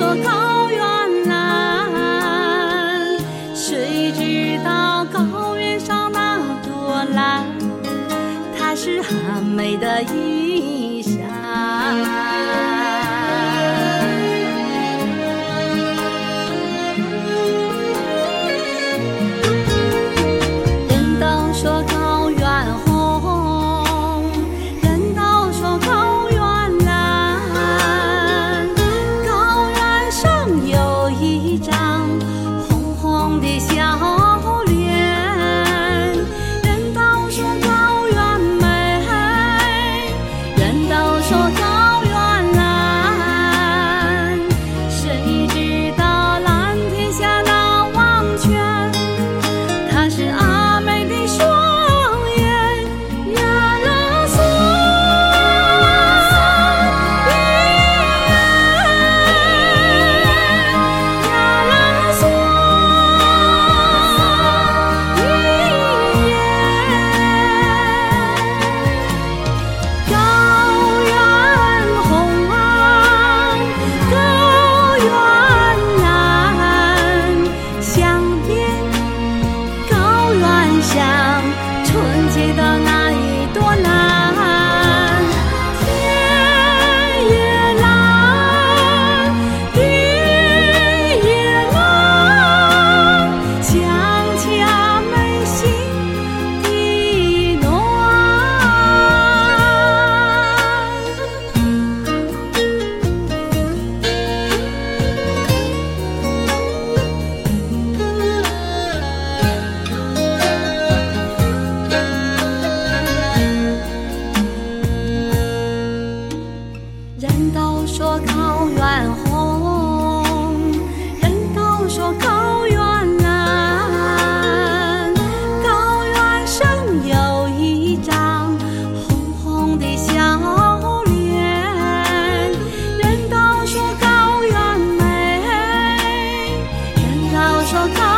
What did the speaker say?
说高原蓝，谁知道高原上那朵蓝，它是很美的意象。都说高原红人都说高原蓝高原上有一张红红的笑脸人都说高原美。人都说高